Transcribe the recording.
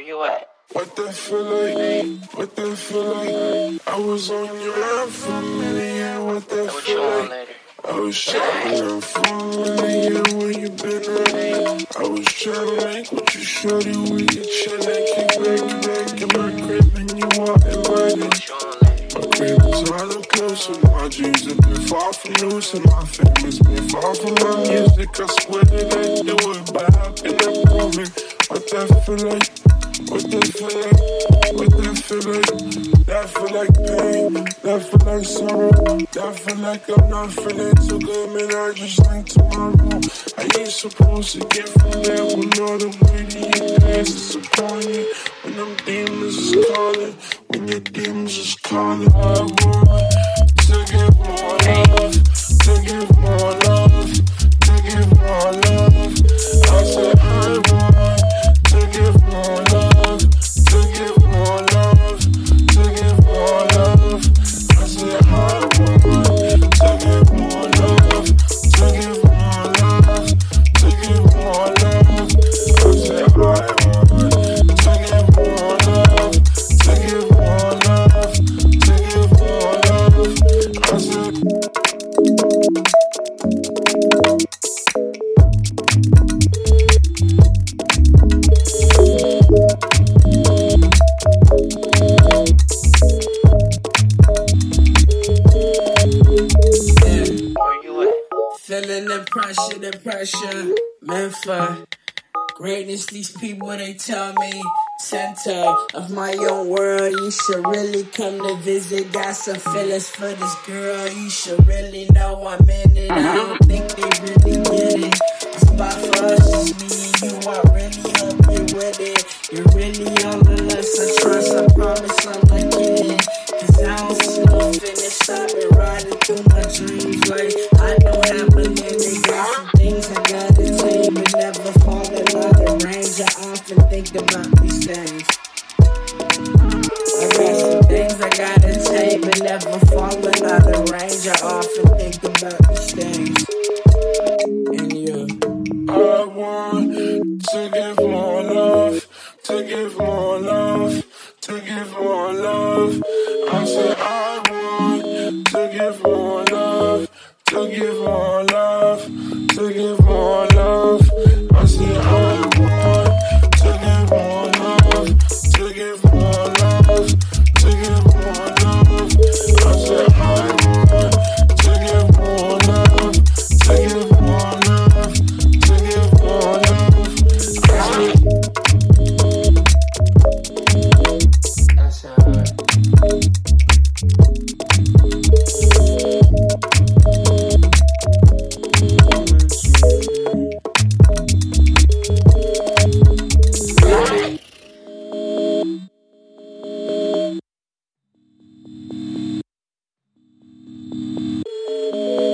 you at? What that feel like? What that feel like? I was on your mind for a minute. What that What feel like? later? I was shopping out for a yeah. Where you been at? I was trying to make what you shorty. We could chill and kick back, back in my crib, and you walk invited. What you on later? My crib is all up close, and my dreams have been far from loose, and my family's been far from my music. I swear that I do it, but how can I prove it? What that feel like? What they feel? What they feel like? That feel like pain, that feel like sorrow, that feel like I'm not feeling too good, man. I just think tomorrow. I ain't supposed to get from there when all the your dance is disappointed? When them demons is calling, when your demons is calling, I want pressure, the pressure. For greatness, these people they tell me. Center of my own world, you should really come to visit. Got some feelings for this girl, you should really know I'm in it. I don't think they really get it. Spot for us, just me and you. I really hope you with it. You're really all the us. I trust, I promise I'm not kidding. Cause I don't see no finish. I've been riding through my dreams like think about these things. I got some things I gotta take, but never fall out of range. I often think about these things. And yeah, I want to give more love, to give more love, to give more love. I said I want to give more love, to give more love, to give